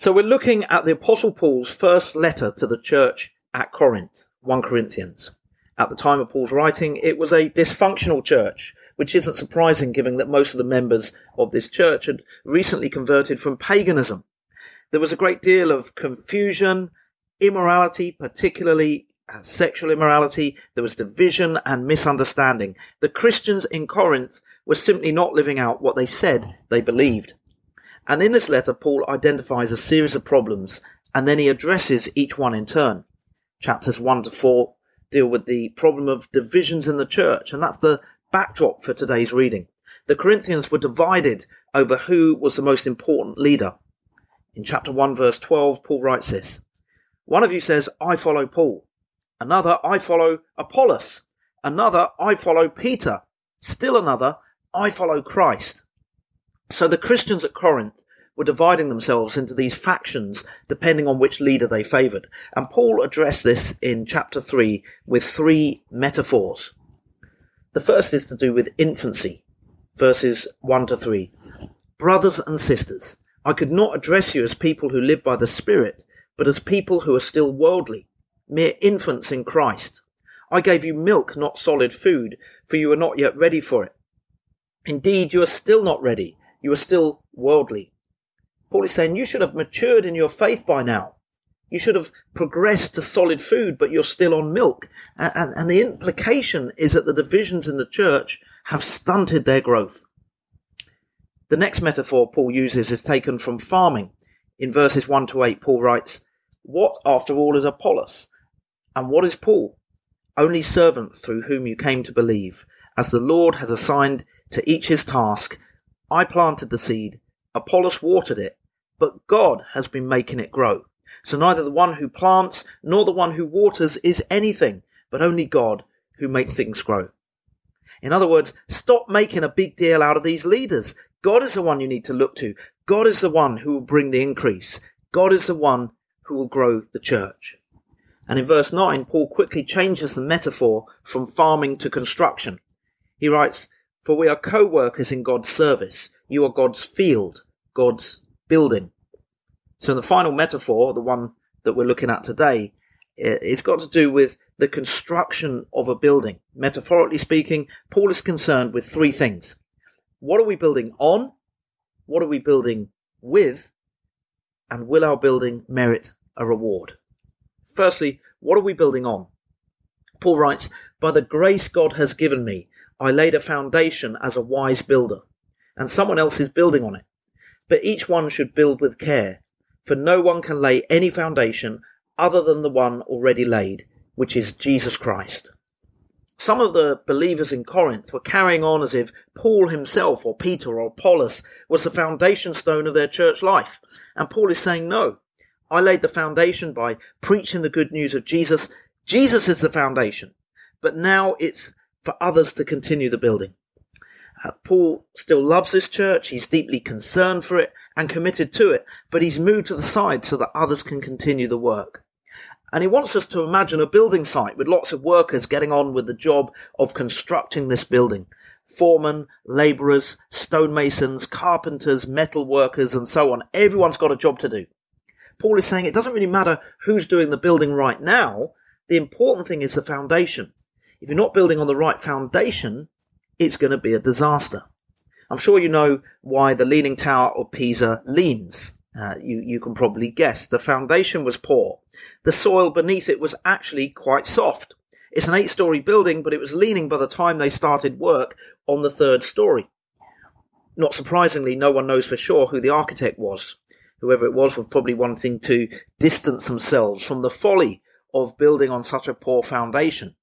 So we're looking at the Apostle Paul's first letter to the church at Corinth, 1 Corinthians. At the time of Paul's writing, it was a dysfunctional church, which isn't surprising given that most of the members of this church had recently converted from paganism. There was a great deal of confusion, immorality, particularly uh, sexual immorality. There was division and misunderstanding. The Christians in Corinth were simply not living out what they said they believed. And in this letter, Paul identifies a series of problems and then he addresses each one in turn. Chapters 1 to 4 deal with the problem of divisions in the church, and that's the backdrop for today's reading. The Corinthians were divided over who was the most important leader. In chapter 1, verse 12, Paul writes this One of you says, I follow Paul. Another, I follow Apollos. Another, I follow Peter. Still another, I follow Christ. So the Christians at Corinth were dividing themselves into these factions depending on which leader they favoured. And Paul addressed this in chapter 3 with three metaphors. The first is to do with infancy, verses 1 to 3. Brothers and sisters, I could not address you as people who live by the Spirit, but as people who are still worldly, mere infants in Christ. I gave you milk, not solid food, for you are not yet ready for it. Indeed, you are still not ready. You are still worldly. Paul is saying you should have matured in your faith by now. You should have progressed to solid food, but you're still on milk. And, and, and, the implication is that the divisions in the church have stunted their growth. The next metaphor Paul uses is taken from farming. In verses 1 to 8, Paul writes, What, after all, is Apollos? And what is Paul? Only servant through whom you came to believe, as the Lord has assigned to each his task. I planted the seed, Apollos watered it, but God has been making it grow. So neither the one who plants nor the one who waters is anything, but only God who makes things grow. In other words, stop making a big deal out of these leaders. God is the one you need to look to. God is the one who will bring the increase. God is the one who will grow the church. And in verse 9, Paul quickly changes the metaphor from farming to construction. He writes, For we are co-workers in God's service. You are God's field, God's building. So the final metaphor, the one that we're looking at today, it's got to do with the construction of a building. Metaphorically speaking, Paul is concerned with three things. What are we building on? What are we building with? And will our building merit a reward? Firstly, what are we building on? Paul writes, By the grace God has given me, I laid a foundation as a wise builder, and someone else is building on it. But each one should build with care, for no one can lay any foundation other than the one already laid, which is Jesus Christ. Some of the believers in Corinth were carrying on as if Paul himself or Peter or Apollos was the foundation stone of their church life. And Paul is saying, no, I laid the foundation by preaching the good news of Jesus. Jesus is the foundation. But now it's for others to continue the building. Uh, Paul still loves this church. He's deeply concerned for it and committed to it, but he's moved to the side so that others can continue the work. And he wants us to imagine a building site with lots of workers getting on with the job of constructing this building. Foremen, labourers, stonemasons, carpenters, metal workers, and so on. Everyone's got a job to do. Paul is saying it doesn't really matter who's doing the building right now. The important thing is the foundation. If you're not building on the right foundation, it's going to be a disaster. I'm sure you know why the Leaning Tower of Pisa leans. Uh, you, you can probably guess. The foundation was poor. The soil beneath it was actually quite soft. It's an eight story building, but it was leaning by the time they started work on the third story. Not surprisingly, no one knows for sure who the architect was. Whoever it was was probably wanting to distance themselves from the folly of building on such a poor foundation.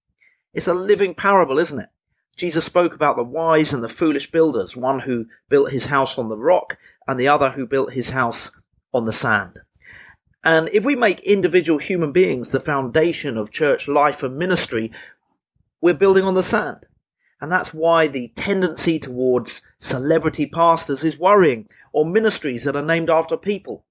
It's a living parable, isn't it? Jesus spoke about the wise and the foolish builders, one who built his house on the rock and the other who built his house on the sand. And if we make individual human beings the foundation of church life and ministry, we're building on the sand. And that's why the tendency towards celebrity pastors is worrying, or ministries that are named after people.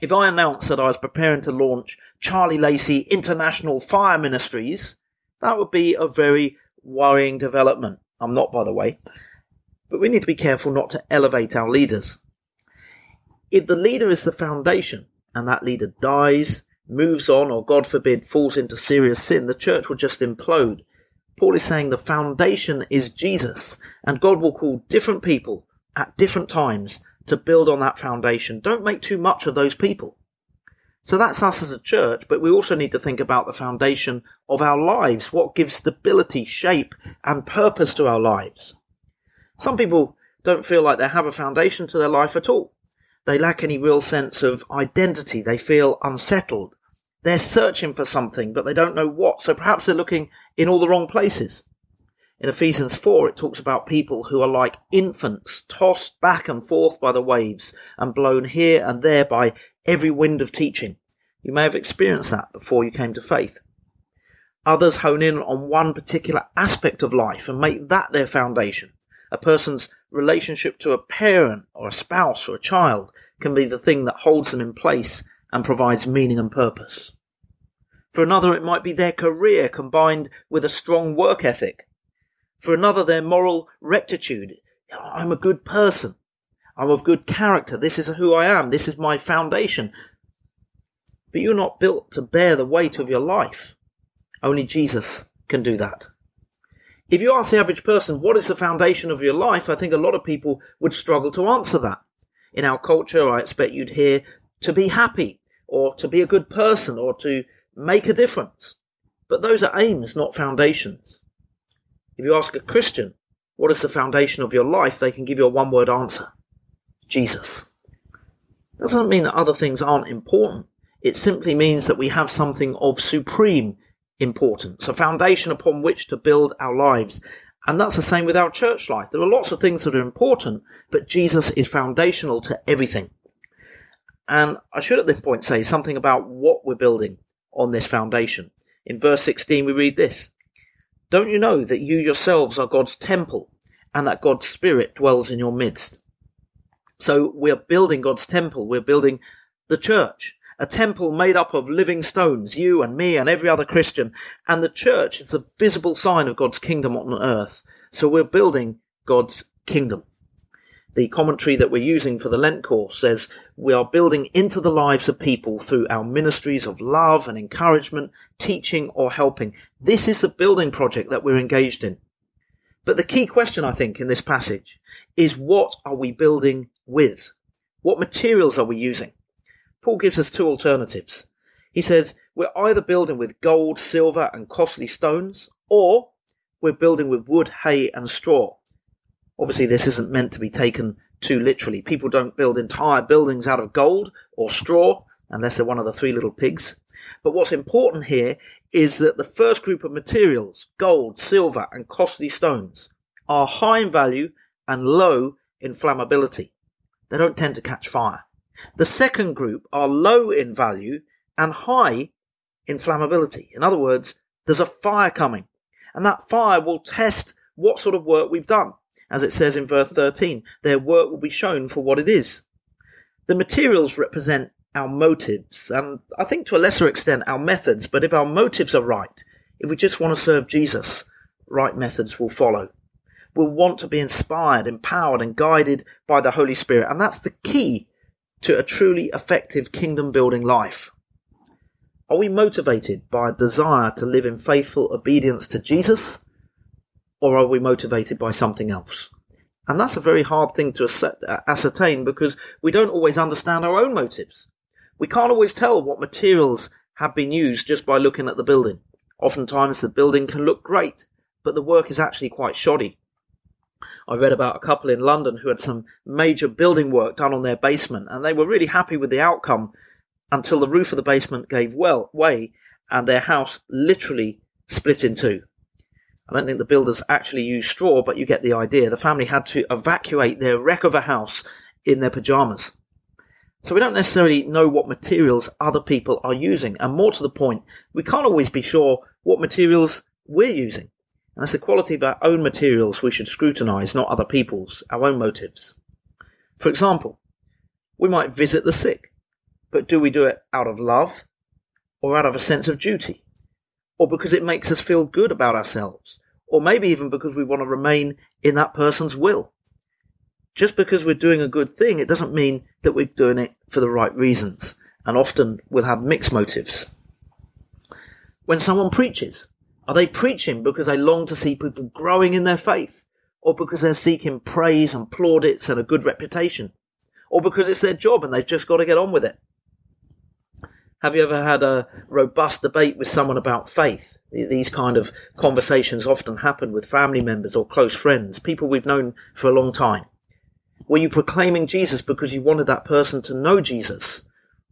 If I announced that I was preparing to launch Charlie Lacey International Fire Ministries, that would be a very worrying development. I'm not, by the way. But we need to be careful not to elevate our leaders. If the leader is the foundation and that leader dies, moves on, or God forbid, falls into serious sin, the church will just implode. Paul is saying the foundation is Jesus, and God will call different people at different times to build on that foundation. Don't make too much of those people. So that's us as a church, but we also need to think about the foundation of our lives. What gives stability, shape, and purpose to our lives? Some people don't feel like they have a foundation to their life at all. They lack any real sense of identity. They feel unsettled. They're searching for something, but they don't know what. So perhaps they're looking in all the wrong places. In Ephesians 4, it talks about people who are like infants, tossed back and forth by the waves and blown here and there by every wind of teaching. You may have experienced that before you came to faith. Others hone in on one particular aspect of life and make that their foundation. A person's relationship to a parent or a spouse or a child can be the thing that holds them in place and provides meaning and purpose. For another, it might be their career combined with a strong work ethic. For another, their moral rectitude. I'm a good person. I'm of good character. This is who I am. This is my foundation. But you're not built to bear the weight of your life. Only Jesus can do that. If you ask the average person, what is the foundation of your life? I think a lot of people would struggle to answer that. In our culture, I expect you'd hear to be happy, or to be a good person or to make a difference. But those are aims, not foundations. If you ask a Christian, what is the foundation of your life? They can give you a one word answer. Jesus. Doesn't mean that other things aren't important. It simply means that we have something of supreme importance, a foundation upon which to build our lives. And that's the same with our church life. There are lots of things that are important, but Jesus is foundational to everything. And I should at this point say something about what we're building on this foundation. In verse 16, we read this Don't you know that you yourselves are God's temple and that God's Spirit dwells in your midst? So we're building God's temple. We're building the church, a temple made up of living stones, you and me and every other Christian. And the church is a visible sign of God's kingdom on earth. So we're building God's kingdom the commentary that we're using for the Lent course says we are building into the lives of people through our ministries of love and encouragement, teaching or helping. This is the building project that we're engaged in. But the key question, I think, in this passage is what are we building with? What materials are we using? Paul gives us two alternatives. He says we're either building with gold, silver and costly stones, or we're building with wood, hay and straw. Obviously, this isn't meant to be taken too literally. People don't build entire buildings out of gold or straw unless they're one of the three little pigs. But what's important here is that the first group of materials, gold, silver, and costly stones, are high in value and low in flammability. They don't tend to catch fire. The second group are low in value and high in flammability. In other words, there's a fire coming, and that fire will test what sort of work we've done as it says in verse 13, their work will be shown for what it is. The materials represent our motives, and I think to a lesser extent our methods, but if our motives are right, if we just want to serve Jesus, right methods will follow. We'll want to be inspired, empowered, and guided by the Holy Spirit, and that's the key to a truly effective kingdom building life. Are we motivated by a desire to live in faithful obedience to Jesus? or are we motivated by something else? And that's a very hard thing to uh, ascertain because we don't always understand our own motives. We can't always tell what materials have been used just by looking at the building. Oftentimes the building can look great, but the work is actually quite shoddy. I read about a couple in London who had some major building work done on their basement and they were really happy with the outcome until the roof of the basement gave well way and their house literally split in two. I don't think the builders actually used straw, but you get the idea. The family had to evacuate their wreck of a house in their pajamas. So we don't necessarily know what materials other people are using. And more to the point, we can't always be sure what materials we're using. And it's the quality of our own materials we should scrutinize, not other people's, our own motives. For example, we might visit the sick, but do we do it out of love or out of a sense of duty? or because it makes us feel good about ourselves, or maybe even because we want to remain in that person's will. just because we're doing a good thing, it doesn't mean that we're doing it for the right reasons. And often we'll have mixed motives. When someone preaches, are they preaching because they long to see people growing in their faith? Or because they're seeking praise and plaudits and a good reputation? Or because it's their job and they've just got to get on with it? Have you ever had a robust debate with someone about faith? These kind of conversations often happen with family members or close friends, people we've known for a long time. Were you proclaiming Jesus because you wanted that person to know Jesus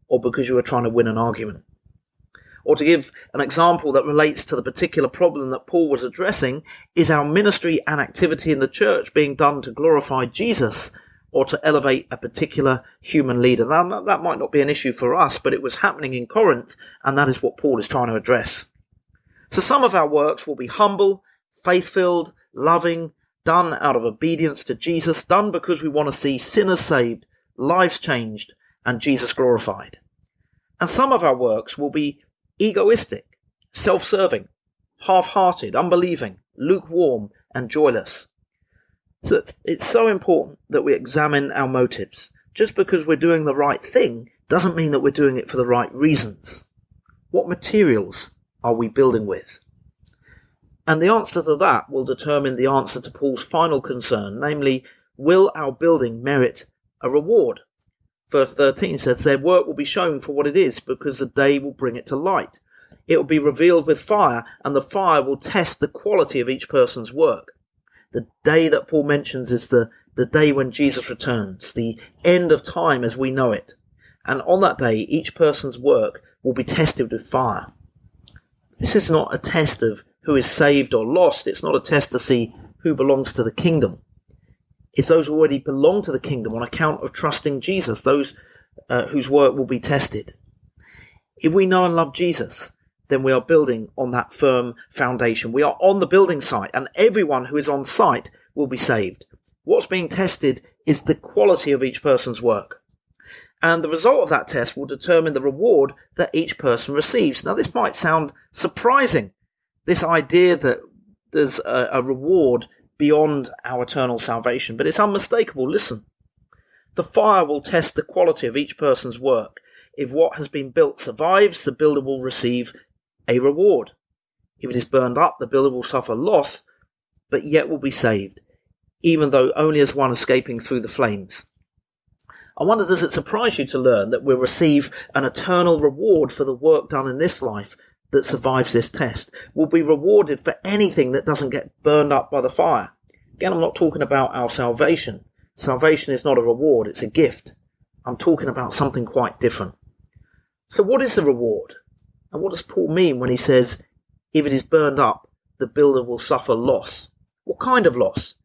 or because you were trying to win an argument? Or to give an example that relates to the particular problem that Paul was addressing, is our ministry and activity in the church being done to glorify Jesus or to elevate a particular human leader. Now, that might not be an issue for us, but it was happening in Corinth, and that is what Paul is trying to address. So some of our works will be humble, faith-filled, loving, done out of obedience to Jesus, done because we want to see sinners saved, lives changed, and Jesus glorified. And some of our works will be egoistic, self-serving, half-hearted, unbelieving, lukewarm, and joyless. So it's so important that we examine our motives. Just because we're doing the right thing doesn't mean that we're doing it for the right reasons. What materials are we building with? And the answer to that will determine the answer to Paul's final concern, namely, will our building merit a reward? Verse 13 says, Their work will be shown for what it is, because the day will bring it to light. It will be revealed with fire, and the fire will test the quality of each person's work. The day that Paul mentions is the, the day when Jesus returns, the end of time as we know it. And on that day, each person's work will be tested with fire. This is not a test of who is saved or lost. It's not a test to see who belongs to the kingdom. It's those who already belong to the kingdom on account of trusting Jesus, those uh, whose work will be tested. If we know and love Jesus, then we are building on that firm foundation. We are on the building site and everyone who is on site will be saved. What's being tested is the quality of each person's work. And the result of that test will determine the reward that each person receives. Now, this might sound surprising. This idea that there's a, a reward beyond our eternal salvation, but it's unmistakable. Listen. The fire will test the quality of each person's work. If what has been built survives, the builder will receive a reward. If it is burned up, the builder will suffer loss, but yet will be saved, even though only as one escaping through the flames. I wonder, does it surprise you to learn that we'll receive an eternal reward for the work done in this life that survives this test? We'll be rewarded for anything that doesn't get burned up by the fire. Again, I'm not talking about our salvation. Salvation is not a reward, it's a gift. I'm talking about something quite different. So what is the reward? And what does Paul mean when he says, if it is burned up, the builder will suffer loss? What kind of loss?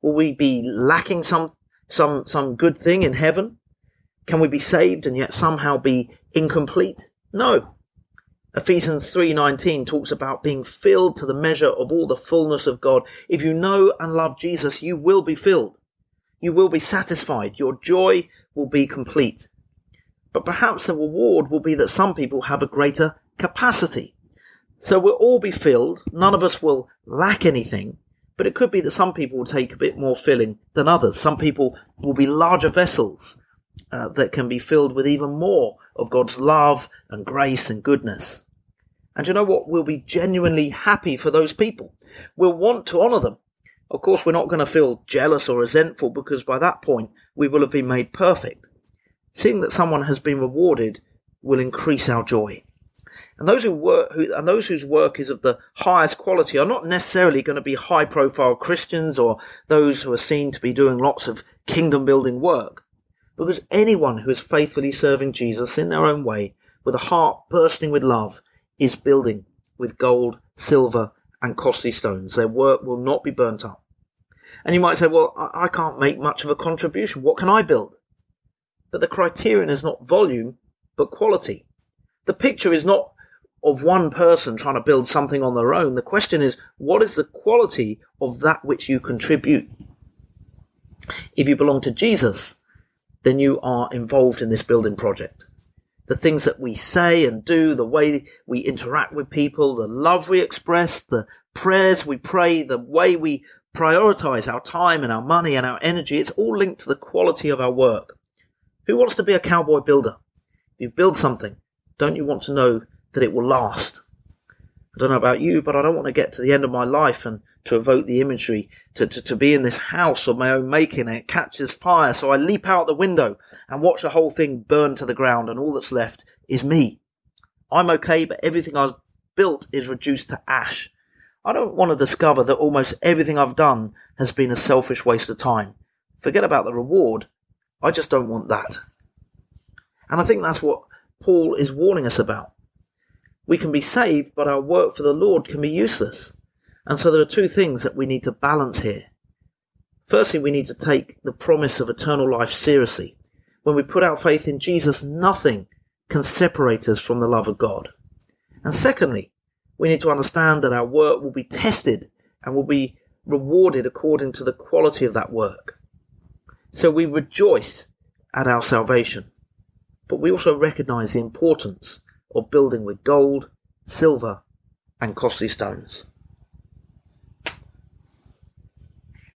Will we be lacking some, some, some good thing in heaven? Can we be saved and yet somehow be incomplete? No. Ephesians 3:19 talks about being filled to the measure of all the fullness of God. If you know and love Jesus, you will be filled. You will be satisfied. Your joy will be complete. But perhaps the reward will be that some people have a greater capacity. So we'll all be filled. None of us will lack anything. But it could be that some people will take a bit more filling than others. Some people will be larger vessels uh, that can be filled with even more of God's love and grace and goodness. And you know what? We'll be genuinely happy for those people. We'll want to honour them. Of course, we're not going to feel jealous or resentful because by that point we will have been made perfect. Seeing that someone has been rewarded will increase our joy. And those who work, who, and those whose work is of the highest quality are not necessarily going to be high profile Christians or those who are seen to be doing lots of kingdom building work. Because anyone who is faithfully serving Jesus in their own way, with a heart bursting with love, is building with gold, silver, and costly stones. Their work will not be burnt up. And you might say, well, I can't make much of a contribution. What can I build? But the criterion is not volume, but quality. The picture is not of one person trying to build something on their own. The question is, what is the quality of that which you contribute? If you belong to Jesus, then you are involved in this building project. The things that we say and do, the way we interact with people, the love we express, the prayers we pray, the way we prioritize our time and our money and our energy, it's all linked to the quality of our work. Who wants to be a cowboy builder? If you build something, don't you want to know that it will last? I don't know about you, but I don't want to get to the end of my life and to evoke the imagery to, to, to be in this house of my own making and it catches fire. So I leap out the window and watch the whole thing burn to the ground and all that's left is me. I'm okay, but everything I've built is reduced to ash. I don't want to discover that almost everything I've done has been a selfish waste of time. Forget about the reward. I just don't want that. And I think that's what Paul is warning us about. We can be saved, but our work for the Lord can be useless. And so there are two things that we need to balance here. Firstly, we need to take the promise of eternal life seriously. When we put our faith in Jesus, nothing can separate us from the love of God. And secondly, we need to understand that our work will be tested and will be rewarded according to the quality of that work. So we rejoice at our salvation, but we also recognize the importance of building with gold, silver, and costly stones.